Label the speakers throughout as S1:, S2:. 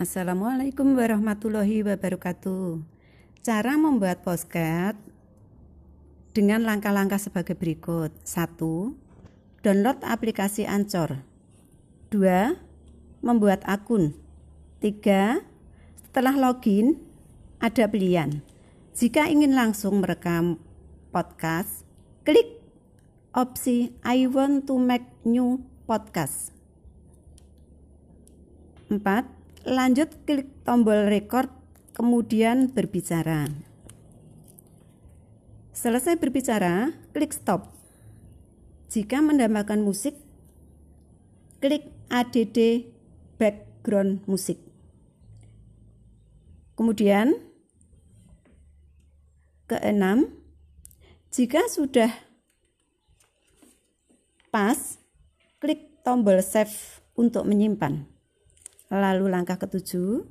S1: Assalamualaikum warahmatullahi wabarakatuh. Cara membuat postcard dengan langkah-langkah sebagai berikut. 1. Download aplikasi Ancor. 2. Membuat akun. 3. Setelah login, ada pilihan. Jika ingin langsung merekam podcast, klik opsi I want to make new podcast. 4 Lanjut klik tombol record kemudian berbicara. Selesai berbicara, klik stop. Jika mendambakan musik, klik ADD background musik. Kemudian keenam, jika sudah pas, klik tombol save untuk menyimpan. Lalu langkah ketujuh,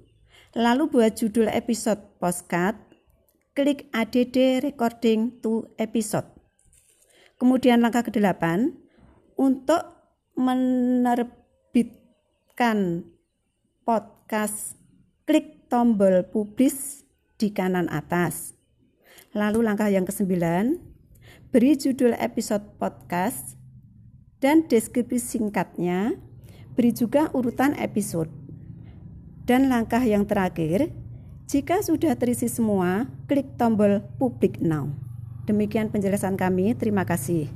S1: lalu buat judul episode postcard, klik ADD recording to episode. Kemudian langkah kedelapan, untuk menerbitkan podcast, klik tombol publish di kanan atas. Lalu langkah yang kesembilan, beri judul episode podcast dan deskripsi singkatnya, beri juga urutan episode. Dan langkah yang terakhir, jika sudah terisi semua, klik tombol publik now. Demikian penjelasan kami, terima kasih.